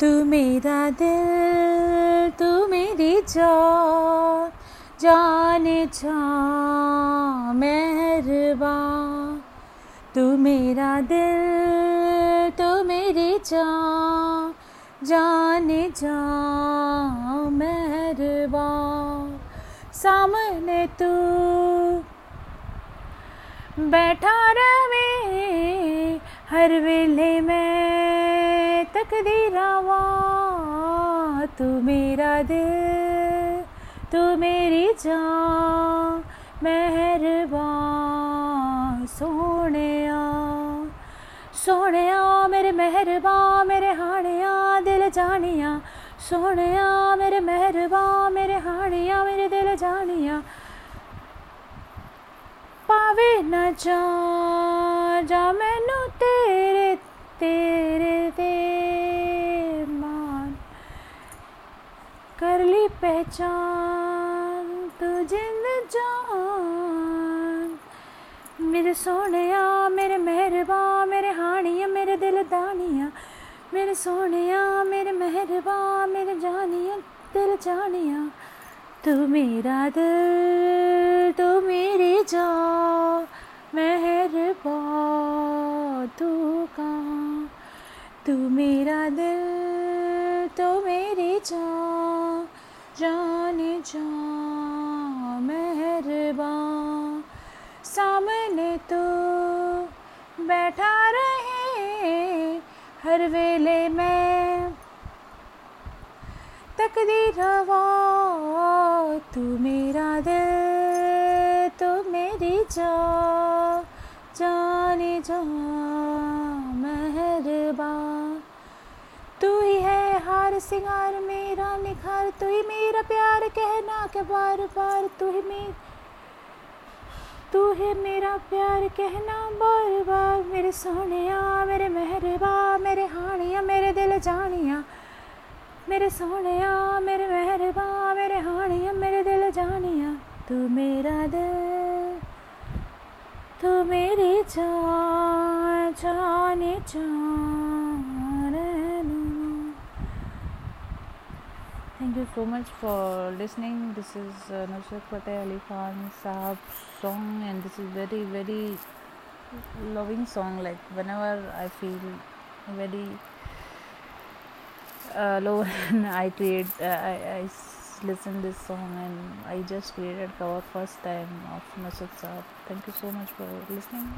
तू मेरा दिल तू मेरी जान, जाने जा मेहरबान तू मेरा दिल तू मेरी जान, जाने जा मेहरबान सामने तू बैठा रहे हर वेले में तकदीरावा तू मेरा दिल, तू मेरी जान मेहरबान सोने सोने मेरे मेहरबान मेरे हानिया दिल जानिया सोने मेरे मेहरबान मेरे हानिया मेरे दिल जानिया। पावे न जा जा मैनू तेरे तेरे ते कर ली पहचान तू जिंद जान। मेरे सोने मेरे मेहरबान मेरे हानिया, मेरे दिल दानिया। मेरे सोने मेरे मेहरबान मेरे जानिया, दिल जानिया। तू मेरा दिल, तू मेरी जा मेहरबान तू कहाँ? तू मेरा दिल तो मेरी जा जाने जा मेहरबान सामने तो बैठा रहे हर वेले में। तकदीर हवा, तू मेरा दिल तो मेरी जा, जाने जा। सिंगार मेरा निखार तू ही मेरा प्यार कहना के बार बार तू ही मेरा तू है मेरा प्यार कहना बार बार। मेरे सोनिया मेरे मेहरबा, मेरे हानिया मेरे दिल जानिया मेरे सोनिया मेरे मेहरबा, मेरे हानिया मेरे दिल जानिया तू मेरा दिल, तू मेरी जान, जाने जान। Thank you so much for listening. This is uh, Nusrat Fateh Ali Khan Sahab's song, and this is very, very loving song. Like whenever I feel very uh, low, and I create, uh, I, I listen this song, and I just created cover first time of Nusrat Sahab. Thank you so much for listening.